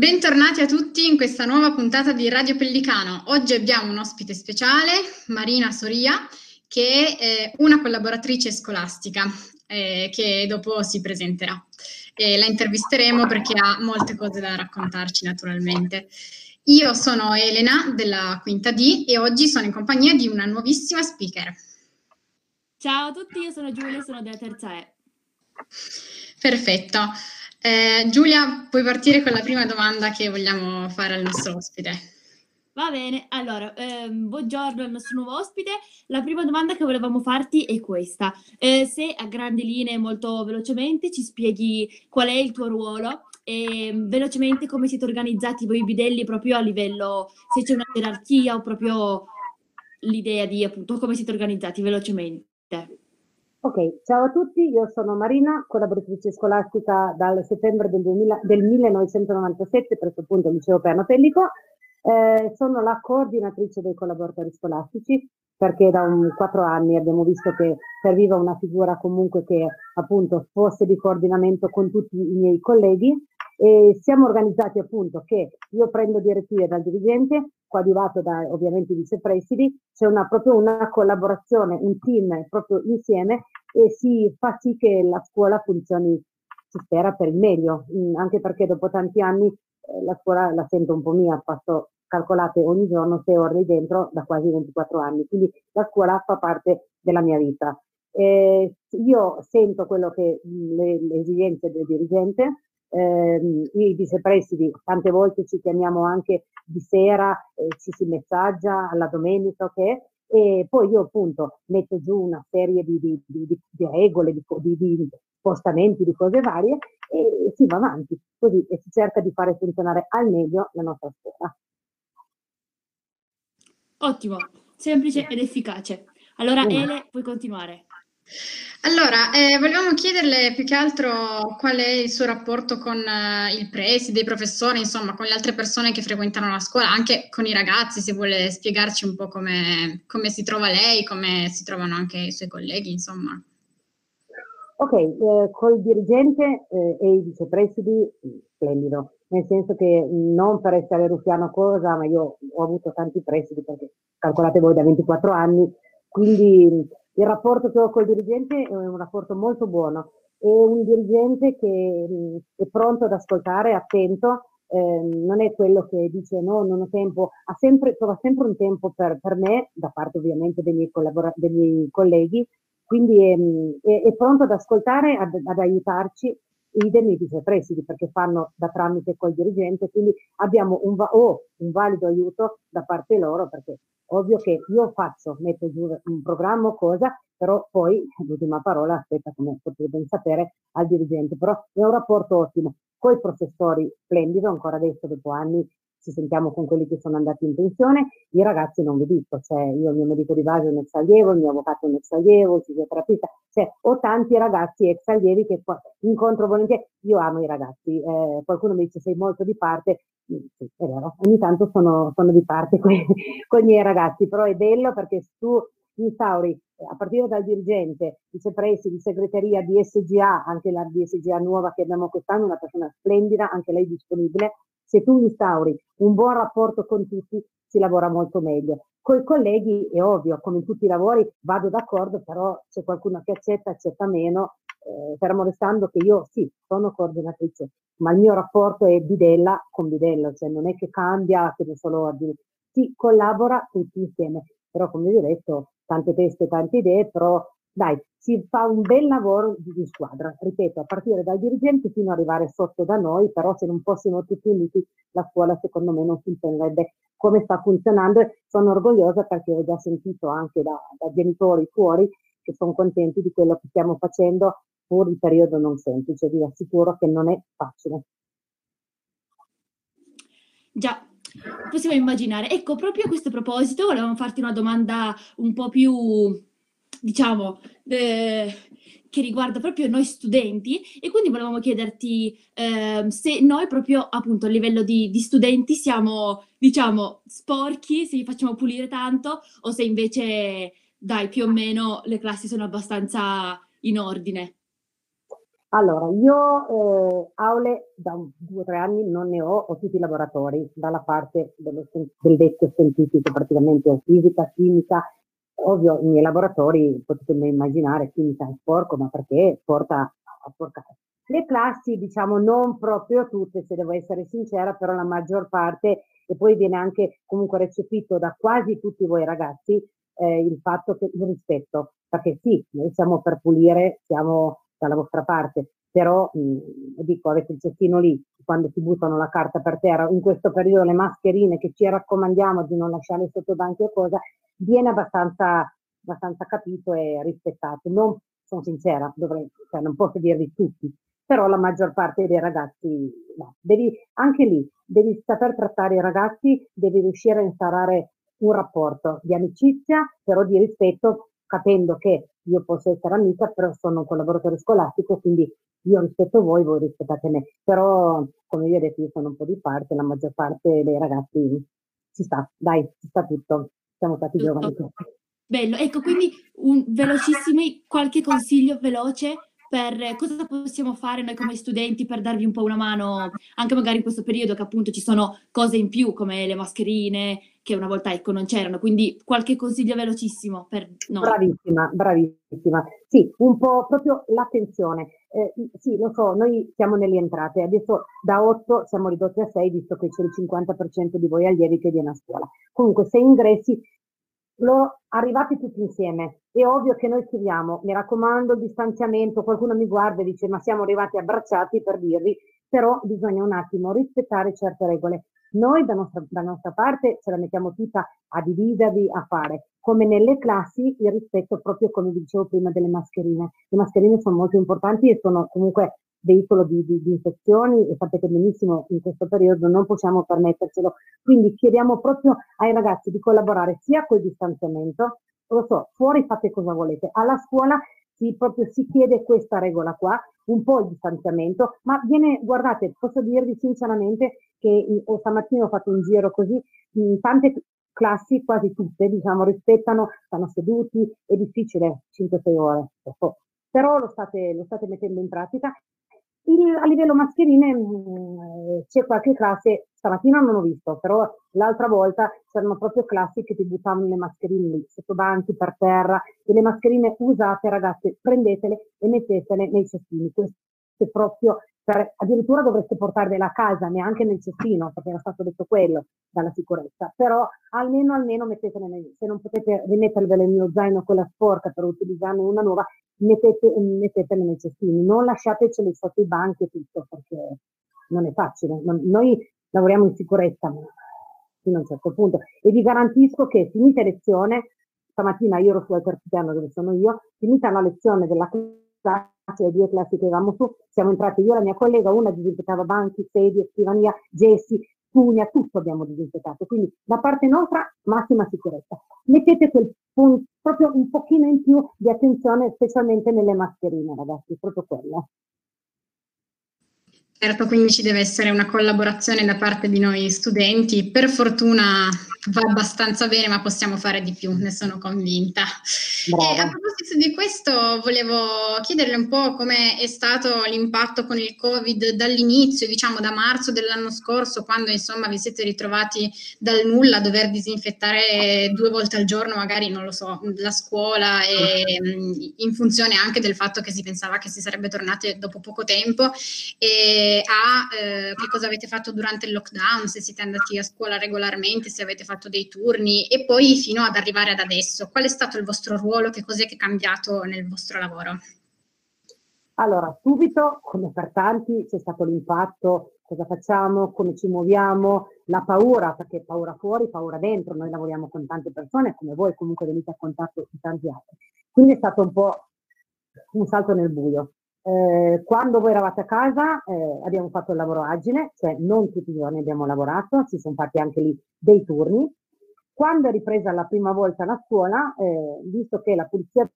Bentornati a tutti in questa nuova puntata di Radio Pellicano. Oggi abbiamo un ospite speciale, Marina Soria, che è una collaboratrice scolastica eh, che dopo si presenterà. E la intervisteremo perché ha molte cose da raccontarci naturalmente. Io sono Elena della quinta D e oggi sono in compagnia di una nuovissima speaker. Ciao a tutti, io sono Giulia, sono della terza E. Perfetto. Eh, Giulia, puoi partire con la prima domanda che vogliamo fare al nostro ospite. Va bene, allora, ehm, buongiorno al nostro nuovo ospite. La prima domanda che volevamo farti è questa. Eh, se a grandi linee, molto velocemente, ci spieghi qual è il tuo ruolo e velocemente come siete organizzati voi bidelli proprio a livello, se c'è una gerarchia o proprio l'idea di appunto come siete organizzati velocemente. Ok, ciao a tutti, io sono Marina, collaboratrice scolastica dal settembre del, 2000, del 1997 presso appunto il Liceo Perno Pellico. Eh, sono la coordinatrice dei collaboratori scolastici perché da quattro anni abbiamo visto che serviva una figura comunque che appunto fosse di coordinamento con tutti i miei colleghi e siamo organizzati appunto che io prendo direttive dal dirigente, coadiuvato da ovviamente i vicepresidi, c'è una, proprio una collaborazione, un team proprio insieme e si fa sì che la scuola funzioni, si spera, per il meglio, mm, anche perché dopo tanti anni eh, la scuola la sento un po' mia, passo calcolate ogni giorno sei ore dentro da quasi 24 anni, quindi la scuola fa parte della mia vita. Eh, io sento quello che mm, le, le esigenze del dirigente, eh, i vicepresidi, tante volte ci chiamiamo anche di sera, eh, ci si messaggia alla domenica, ok? E poi io appunto metto giù una serie di, di, di, di regole, di, spostamenti, di cose varie e si va avanti così e si cerca di fare funzionare al meglio la nostra scuola. Ottimo, semplice ed efficace. Allora Ele, puoi continuare. Allora, eh, volevamo chiederle più che altro qual è il suo rapporto con eh, il preside, i professori, insomma, con le altre persone che frequentano la scuola, anche con i ragazzi, se vuole spiegarci un po' come, come si trova lei, come si trovano anche i suoi colleghi, insomma. Ok, eh, col dirigente eh, e i vicepresidi, splendido, nel senso che non per essere ruffiano cosa, ma io ho avuto tanti presidi, perché calcolate voi da 24 anni, quindi il rapporto che ho col dirigente è un rapporto molto buono. È un dirigente che è pronto ad ascoltare, attento, eh, non è quello che dice no, non ho tempo, ha sempre, trova sempre un tempo per, per me, da parte ovviamente dei miei, collabora- dei miei colleghi, quindi è, è, è, pronto ad ascoltare, ad, ad aiutarci. Idem i vicepresidi perché fanno da tramite col dirigente, quindi abbiamo un, va- oh, un valido aiuto da parte loro perché Ovvio che io faccio, metto giù un programma o cosa, però poi l'ultima parola aspetta, come potete ben sapere, al dirigente. Però è un rapporto ottimo. Con i professori splendido, ancora adesso dopo anni ci sentiamo con quelli che sono andati in pensione, i ragazzi non vi dico, cioè io il mio medico di base è un ex allievo, il mio avvocato è un ex allievo, il fisioterapista, cioè ho tanti ragazzi ex allievi che incontro volentieri, io amo i ragazzi, eh, qualcuno mi dice sei molto di parte, mm, sì, è vero, ogni tanto sono, sono di parte con, con i miei ragazzi, però è bello perché tu instauri a partire dal dirigente, vicepresidi, segreteria, DSGA, anche la DSGA nuova che abbiamo quest'anno, una persona splendida, anche lei disponibile, se tu instauri un buon rapporto con tutti, si lavora molto meglio. Con i colleghi è ovvio, come in tutti i lavori vado d'accordo, però c'è qualcuno che accetta, accetta meno, eh, fermo restando che io sì, sono coordinatrice, ma il mio rapporto è bidella con bidella, cioè non è che cambia, che ne solo ordini, si collabora tutti insieme, però come vi ho detto, tante teste, tante idee, però dai, si fa un bel lavoro di, squadra, ripeto, a partire dal dirigente fino ad arrivare sotto da noi, però se non fossimo tutti uniti la scuola secondo me non funzionerebbe come sta funzionando e sono orgogliosa perché ho già sentito anche da, da genitori fuori che sono contenti di quello che stiamo facendo pur il periodo non semplice, vi assicuro che non è facile. Già, possiamo immaginare. Ecco, proprio a questo proposito volevamo farti una domanda un po' più diciamo, eh, che riguarda proprio noi studenti e quindi volevamo chiederti eh, se noi proprio appunto a livello di, di, studenti siamo, diciamo, sporchi, se li facciamo pulire tanto o se invece, dai, più o meno le classi sono abbastanza in ordine. Allora, io eh, aule da due o tre anni non ne ho, ho tutti i laboratori, dalla parte dello, del vecchio scientifico praticamente, fisica, chimica, ovvio i miei laboratori potete immaginare chimica è sporco, ma perché porta a sporcare. Le classi, diciamo, non proprio tutte, se devo essere sincera, però la maggior parte, e poi viene anche comunque recepito da quasi tutti voi ragazzi, eh, il fatto che il rispetto, perché sì, noi siamo per pulire, siamo dalla vostra parte, però mh, dico, avete il cestino lì, quando ti buttano la carta per terra, in questo periodo le mascherine che ci raccomandiamo di non lasciare sotto banchi o cosa, viene abbastanza, abbastanza capito e rispettato. Non, sono sincera, dovrei, cioè, non posso dirvi tutti, però la maggior parte dei ragazzi, no. devi, anche lì, devi saper trattare i ragazzi, devi riuscire a instaurare un rapporto di amicizia, però di rispetto, capendo che io posso essere amica, però sono un collaboratore scolastico, quindi io rispetto voi, voi rispettate me. Però, come vi ho detto, io sono un po' di parte, la maggior parte dei ragazzi ci sta, dai, ci sta tutto. Siamo stati giovani. Bello, ecco, quindi un, velocissimi, qualche consiglio veloce per cosa possiamo fare noi come studenti per darvi un po' una mano, anche magari in questo periodo che appunto ci sono cose in più come le mascherine, che una volta ecco non c'erano, quindi qualche consiglio velocissimo per noi. Bravissima, bravissima. Sì, un po' proprio l'attenzione. Eh, sì, lo so, noi siamo nelle entrate, adesso da 8 siamo ridotti a 6 visto che c'è il 50% di voi allievi che viene a scuola. Comunque se ingressi lo arrivate tutti insieme. È ovvio che noi scriviamo, mi raccomando, il distanziamento, qualcuno mi guarda e dice ma siamo arrivati abbracciati per dirvi, però bisogna un attimo rispettare certe regole. Noi da nostra, da nostra parte ce la mettiamo tutta a dividervi, a fare. Come nelle classi, il rispetto proprio come vi dicevo prima delle mascherine. Le mascherine sono molto importanti e sono comunque veicolo di, di, di, infezioni e sapete benissimo in questo periodo non possiamo permettercelo. Quindi chiediamo proprio ai ragazzi di collaborare sia col distanziamento, lo so, fuori fate cosa volete, alla scuola si, proprio, si chiede questa regola qua, un po' il distanziamento, ma viene, guardate, posso dirvi sinceramente che oh, stamattina ho fatto un giro così, in tante classi, quasi tutte, diciamo, rispettano, stanno seduti, è difficile 5-6 ore, però lo state, lo state mettendo in pratica il, a livello mascherine mh, mm, c'è qualche classe, stamattina non ho visto, però l'altra volta c'erano proprio classi che ti buttavano le mascherine lì, sotto banchi, per terra, e le mascherine usate, ragazze, prendetele e mettetele nei cestini. Questo è proprio per, addirittura dovreste portarvela a casa, neanche nel cestino, perché era stato detto quello dalla sicurezza, però almeno, almeno mettetele, nei, se non potete rimettervele nel mio zaino quella sporca per utilizzarne una nuova, mettete, mettetele nei cestini, non lasciateceli sotto i banchi e tutto, perché non è facile. Non, noi lavoriamo in sicurezza, fino a un certo punto, e vi garantisco che finita lezione, stamattina io ero su Alterpiano dove sono io, finita la lezione della classe, le due classi che avevamo su, siamo entrati io e la mia collega, una disinfettava banchi, sedie, scrivania, gessi, spugna, tutto abbiamo disinfettato. Quindi da parte nostra massima sicurezza. Mettete quel punto, proprio un pochino in più di attenzione, specialmente nelle mascherine, ragazzi, proprio quello. Certo, quindi ci deve essere una collaborazione da parte di noi studenti. Per fortuna va abbastanza bene, ma possiamo fare di più, ne sono convinta. Brava. E a proposito di questo, volevo chiederle un po' come è stato l'impatto con il Covid dall'inizio, diciamo da marzo dell'anno scorso, quando insomma vi siete ritrovati dal nulla a dover disinfettare due volte al giorno, magari non lo so, la scuola, e, in funzione anche del fatto che si pensava che si sarebbe tornati dopo poco tempo. E a eh, che cosa avete fatto durante il lockdown, se siete andati a scuola regolarmente, se avete fatto dei turni e poi fino ad arrivare ad adesso. Qual è stato il vostro ruolo? Che cos'è che è cambiato nel vostro lavoro? Allora, subito, come per tanti, c'è stato l'impatto, cosa facciamo, come ci muoviamo, la paura, perché paura fuori, paura dentro, noi lavoriamo con tante persone, come voi comunque venite a contatto di tanti altri. Quindi è stato un po' un salto nel buio. Eh, quando voi eravate a casa eh, abbiamo fatto il lavoro agile, cioè non tutti i giorni abbiamo lavorato, ci sono fatti anche lì dei turni. Quando è ripresa la prima volta la scuola, eh, visto che la pulizia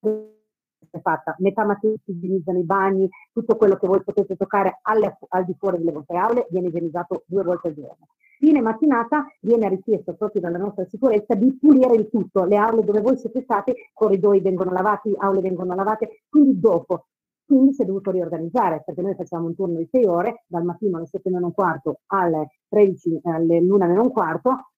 è fatta, metà mattina si igienizzano i bagni, tutto quello che voi potete toccare alle, al di fuori delle vostre aule viene igienizzato due volte al giorno. Fine mattinata viene richiesto proprio dalla nostra sicurezza di pulire il tutto, le aule dove voi siete stati, corridoi vengono lavati, aule vengono lavate, quindi dopo quindi si è dovuto riorganizzare perché noi facciamo un turno di 6 ore, dal mattino alle 7 meno un quarto alle 13, alle 1 meno un quarto,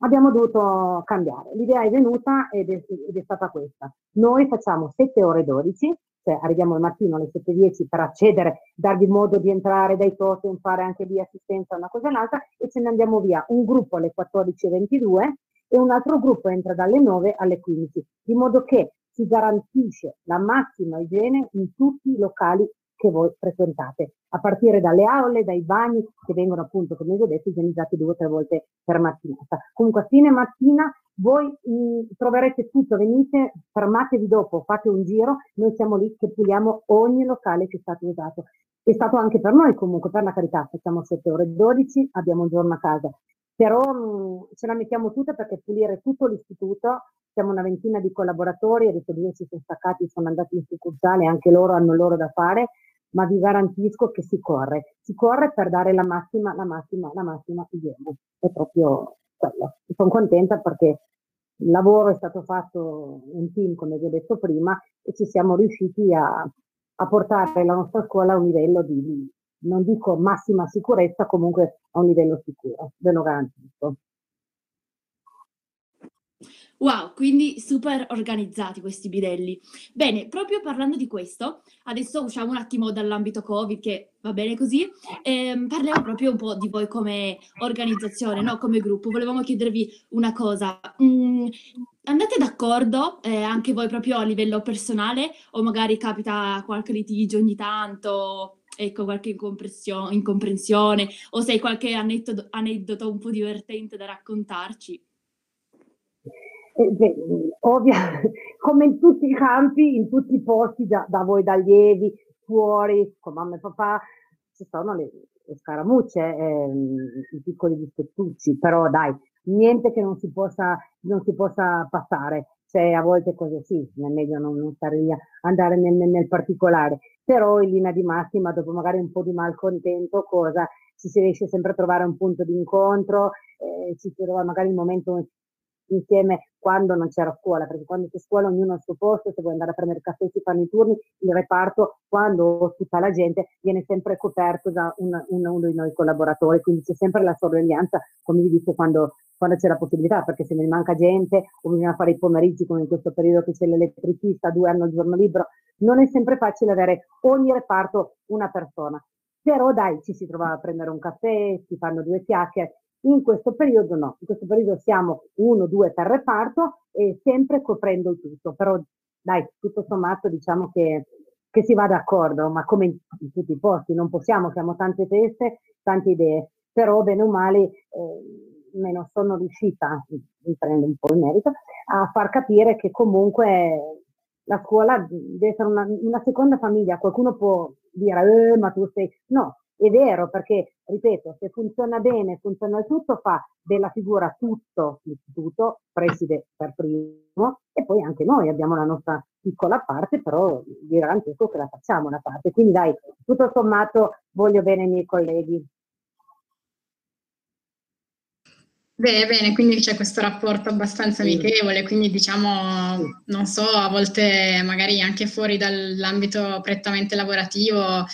abbiamo dovuto cambiare. L'idea è venuta ed è, ed è stata questa. Noi facciamo 7 ore 12, cioè arriviamo al mattino alle 7.10 per accedere, darvi modo di entrare dai totem, fare anche lì assistenza una cosa e l'altra e ce ne andiamo via. Un gruppo alle 14.22 e un altro gruppo entra dalle 9 alle 15, di modo che si garantisce la massima igiene in tutti i locali che voi frequentate, a partire dalle aule, dai bagni che vengono appunto, come vi ho detto, igienizzati due o tre volte per mattinata. Comunque a fine mattina voi mh, mm, troverete tutto, venite, fermatevi dopo, fate un giro, noi siamo lì che puliamo ogni locale che è stato usato. È stato anche per noi comunque, per la carità, facciamo 7 ore e 12, abbiamo un giorno a casa, però mh, mm, ce la mettiamo tutta perché pulire tutto l'istituto, siamo una ventina di collaboratori, adesso due si sono staccati, sono andati in succursale, anche loro hanno loro da fare, ma vi garantisco che si corre, si corre per dare la massima, la massima, la massima igiene, è proprio quello. Sono contenta perché il lavoro è stato fatto in team, come vi ho detto prima, e ci siamo riusciti a, a portare la nostra scuola a un livello di, non dico massima sicurezza, comunque a un livello sicuro, ve lo garantisco. Wow, quindi super organizzati questi bidelli. Bene, proprio parlando di questo, adesso usciamo un attimo dall'ambito Covid, che va bene così, ehm, parliamo proprio un po' di voi come organizzazione, no? come gruppo. Volevamo chiedervi una cosa. Mm, andate d'accordo eh, anche voi proprio a livello personale o magari capita qualche litigio ogni tanto? ecco, qualche incomprensione o se hai qualche aneddoto, aneddoto un po' divertente da raccontarci. Eh, ovvia, come in tutti i campi, in tutti i posti da, da voi da allievi, fuori, con mamma e papà, ci sono le, le scaramucce, eh, i piccoli dispettucci, però dai, niente che non si possa, non si possa passare. Cioè, a volte così sì, è meglio non, non stare lì a andare nel, nel, particolare, però in linea di massima, dopo magari un po' di malcontento, cosa, ci si riesce sempre a trovare un punto di incontro, eh, ci si trova magari il momento insieme quando non c'era scuola, perché quando c'è scuola ognuno ha il suo posto, se vuoi andare a prendere il caffè si fanno i turni, il reparto quando tutta la gente viene sempre coperto da un, un, uno di noi collaboratori, quindi c'è sempre la sorveglianza, come vi dico, quando, quando c'è la possibilità, perché se ne manca gente o bisogna fare i pomeriggi come in questo periodo che c'è l'elettricista, due hanno il giorno libero, non è sempre facile avere ogni reparto una persona. Però dai, ci si trova a prendere un caffè, si fanno due chiacchiere, in questo periodo no, in questo periodo siamo uno, due per reparto e sempre coprendo il tutto, però dai, tutto sommato diciamo che, che si va d'accordo, ma come in, in, tutti i posti, non possiamo, siamo tante teste, tante idee, però bene o male, eh, meno sono riuscita, mi prendo un po' il merito, a far capire che comunque la scuola deve essere una, una seconda famiglia, qualcuno può dire, eh, ma tu sei, no, è vero, perché, ripeto, se funziona bene, funziona il tutto, fa della figura tutto l'istituto, preside per primo, e poi anche noi abbiamo la nostra piccola parte, però vi garantisco che la facciamo una parte. Quindi dai, tutto sommato voglio bene i miei colleghi. Bene, bene, quindi c'è questo rapporto abbastanza amichevole, quindi diciamo, non so, a volte magari anche fuori dall'ambito prettamente lavorativo,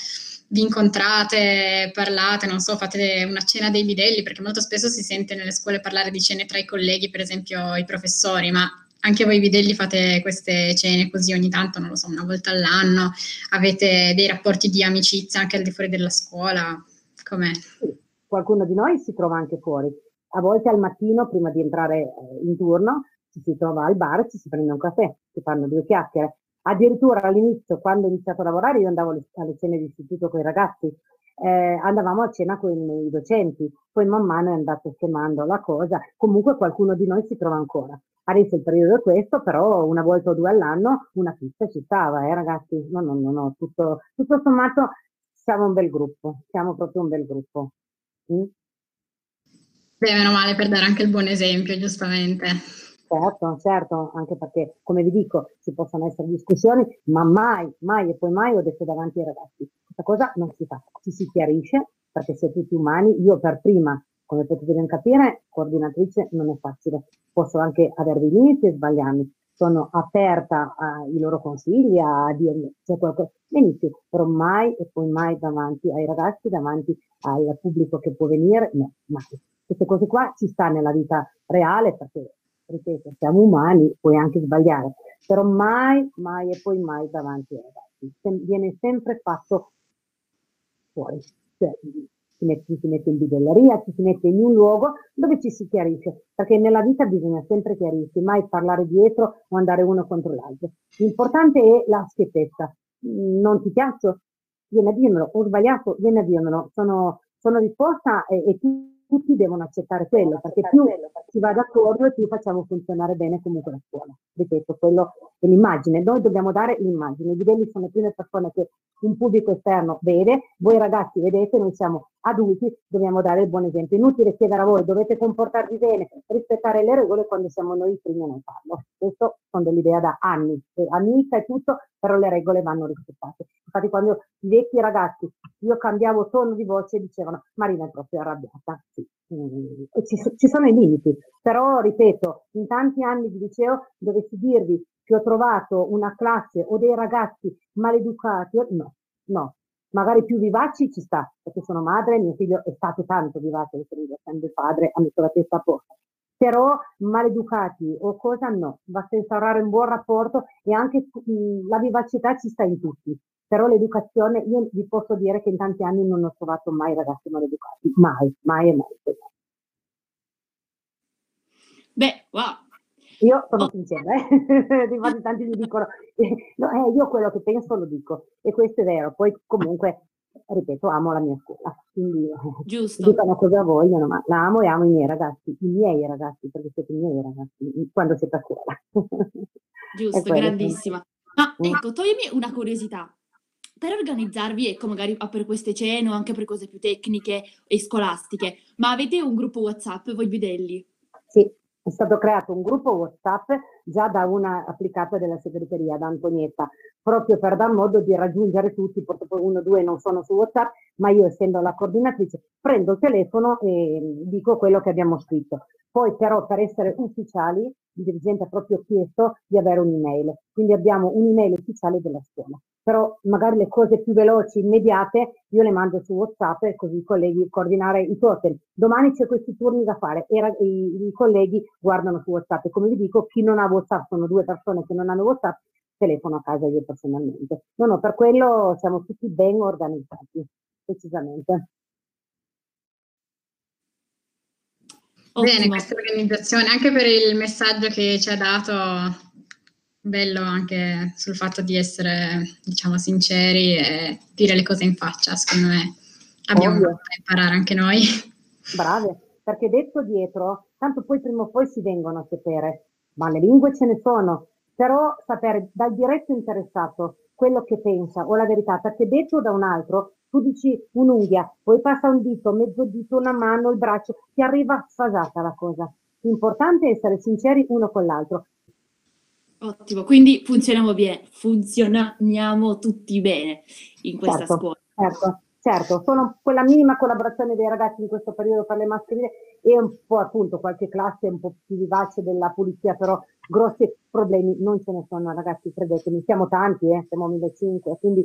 vi incontrate, parlate, non so, fate una cena dei bidelli, perché molto spesso si sente nelle scuole parlare di cene tra i colleghi, per esempio i professori, ma anche voi bidelli fate queste cene così ogni tanto, non lo so, una volta all'anno, avete dei rapporti di amicizia anche al di fuori della scuola, com'è? Qualcuno di noi si trova anche fuori, a volte al mattino prima di entrare eh, in turno si trova al bar, ci si prende un caffè, si fanno due chiacchiere, Addirittura all'inizio, quando ho iniziato a lavorare, io andavo alle cene di istituto con i ragazzi, eh, andavamo a cena con i docenti, poi man mano è andato schemando la cosa, comunque qualcuno di noi si trova ancora. Adesso il periodo è questo, però una volta o due all'anno una pizza ci stava, eh ragazzi? No, no, no, no, tutto, tutto sommato siamo un bel gruppo, siamo proprio un bel gruppo. Mm? Beh, meno male per dare anche il buon esempio, giustamente. Certo, certo, anche perché, come vi dico, ci possono essere discussioni, ma mai, mai e poi mai ho detto davanti ai ragazzi, questa cosa non si fa, ci si chiarisce, perché siete tutti umani, io per prima, come potete ben capire, coordinatrice non è facile, posso anche avere dei limiti e sbagliarmi, sono aperta ai loro consigli, a dirmi c'è qualcosa, benissimo, però mai e poi mai davanti ai ragazzi, davanti al pubblico che può venire, no, mai. Queste cose qua ci sta nella vita reale perché, ripeto, siamo umani, puoi anche sbagliare, però mai, mai e poi mai davanti ai ragazzi. Viene sempre fatto fuori. Cioè, si mette, si mette in bidelleria, ci si mette in un luogo dove ci si chiarisce, perché nella vita bisogna sempre chiarirsi, mai parlare dietro o andare uno contro l'altro. L'importante è la schiettezza. Non ti piaccio? Vieni a dirmelo, ho sbagliato, vieni a dirmelo, sono, sono disposta e, e tu tutti devono accettare quello, perché più si va d'accordo e più facciamo funzionare bene comunque la scuola. Ripeto, quello è l'immagine. Noi dobbiamo dare l'immagine. I livelli sono le prime persone che un pubblico esterno vede, voi ragazzi vedete, noi siamo adulti, dobbiamo dare il buon esempio. Inutile chiedere a voi, dovete comportarvi bene, rispettare le regole quando siamo noi i primi a non farlo. Questo sono dell'idea da anni, amica e tutto, però le regole vanno rispettate. Infatti quando i vecchi ragazzi, io cambiavo tono di voce, dicevano Marina è proprio arrabbiata. Sì. Mm, ci, ci, sono i limiti, però ripeto, in tanti anni di liceo dovessi dirvi che ho trovato una classe o dei ragazzi maleducati, no, no, magari più vivaci ci sta, perché sono madre, mio figlio è stato tanto vivace, essendo il padre, ha messo la testa a posto. Però maleducati o cosa no, basta instaurare un buon rapporto e anche mh, la vivacità ci sta in tutti. Però l'educazione, io vi posso dire che in tanti anni non ho trovato mai ragazzi maleducati, mai, mai e mai. Beh, wow, io sono oh. sincera, eh? infatti tanti mi dicono, eh, no, eh, io quello che penso lo dico e questo è vero, poi comunque, ripeto, amo la mia scuola, quindi Giusto. dicano cosa vogliono, ma la amo e amo i miei ragazzi, i miei ragazzi, perché siete i miei ragazzi, quando siete a scuola. Giusto, grandissima. Ma mm. ecco, toglimi una curiosità. Per organizzarvi, ecco, magari per queste cene o anche per cose più tecniche e scolastiche, ma avete un gruppo WhatsApp voi bidelli? Sì, è stato creato un gruppo WhatsApp già da una applicata della segreteria, da Antonietta, proprio per dar modo di raggiungere tutti, poi uno o due non sono su WhatsApp, ma io essendo la coordinatrice prendo il telefono e dico quello che abbiamo scritto. Poi però per essere ufficiali il dirigente ha proprio chiesto di avere un'email, quindi abbiamo un'email ufficiale della scuola. Però magari le cose più veloci, immediate, io le mando su WhatsApp e così i colleghi coordinare i totem. Domani c'è questi turni da fare e i, i colleghi guardano su WhatsApp. E come vi dico, chi non ha WhatsApp, sono due persone che non hanno WhatsApp, telefono a casa io personalmente. No, no, per quello siamo tutti ben organizzati, precisamente. Ottimo. Bene, questa organizzazione, anche per il messaggio che ci ha dato, bello anche sul fatto di essere, diciamo, sinceri e dire le cose in faccia, secondo me abbiamo Ovvio. da imparare anche noi. Brave, perché detto dietro, tanto poi prima o poi si vengono a sapere, ma le lingue ce ne sono, però sapere dal diretto interessato quello che pensa o la verità, perché detto da un altro tu dici un'unghia, poi passa un dito, mezzo dito, una mano, il braccio, ti arriva sfasata la cosa. L'importante è essere sinceri uno con l'altro. Ottimo, quindi funzioniamo bene, funzioniamo tutti bene in questa certo, scuola. Certo, certo, sono quella minima collaborazione dei ragazzi in questo periodo per le mascherine e un po' appunto qualche classe un po' più vivace della pulizia, però grossi problemi non ce ne sono ragazzi, credetemi, siamo tanti, eh, siamo 1500, quindi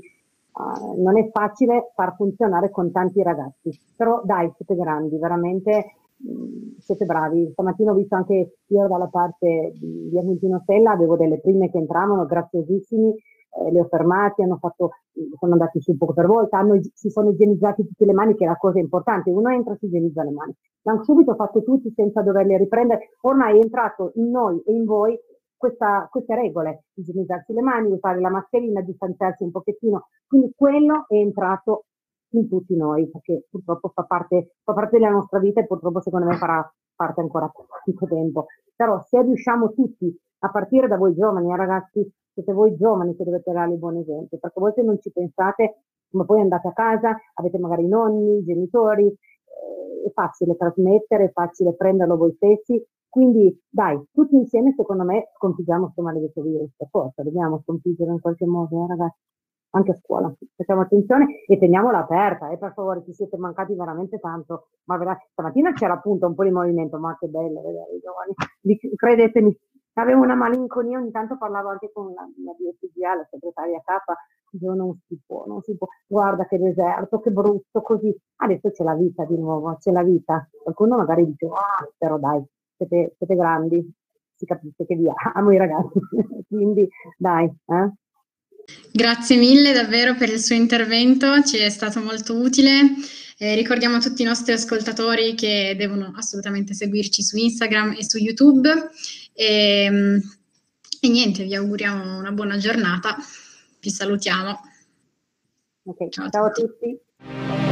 uh, non è facile far funzionare con tanti ragazzi, però dai, siete grandi, veramente mh, mm, siete bravi. Stamattina ho visto anche io dalla parte di, Argentino Stella, avevo delle prime che entravano, graziosissimi, eh, le ho hanno fatto, sono andati su poco per volta, hanno, si sono igienizzati tutte le mani, che è la cosa importante. Uno entra e si igienizza le mani. L'hanno subito fatto tutti senza doverle riprendere. Ormai è entrato in noi e in voi questa, queste regole, igienizzarsi le mani, fare la mascherina, distanziarsi un pochettino. Quindi quello è entrato in tutti noi, perché purtroppo fa parte, fa parte della nostra vita e purtroppo secondo me farà parte ancora per tanto tempo. Però se riusciamo tutti, a partire da voi giovani, eh, ragazzi, siete voi giovani che dovete dare il buon esempio, perché voi se non ci pensate, ma poi andate a casa, avete magari i nonni, i genitori, eh, è facile trasmettere, è facile prenderlo voi stessi quindi dai, tutti insieme secondo me sconfiggiamo questo maledetto virus, per forza, dobbiamo sconfiggere in qualche modo, eh, ragazzi, anche a scuola. Facciamo attenzione e teniamola aperta, eh, per favore, ci siete mancati veramente tanto, ma veramente, stamattina c'era appunto un po' di movimento, ma che bello vedere i giovani, credetemi, avevo una malinconia, ogni tanto parlavo anche con la mia DSGA, la segretaria capa, dicevo non si può, non si può, guarda che deserto, che brutto, così. Adesso c'è la vita di nuovo, c'è la vita. Qualcuno magari dice, ah, però dai, siete, siete grandi, si capisce che vi amo i ragazzi, quindi dai. Eh? Grazie mille davvero per il suo intervento, ci è stato molto utile. Eh, ricordiamo a tutti i nostri ascoltatori che devono assolutamente seguirci su Instagram e su YouTube. E, ehm, e niente, vi auguriamo una buona giornata. Vi salutiamo. Okay. Ciao, ciao a tutti.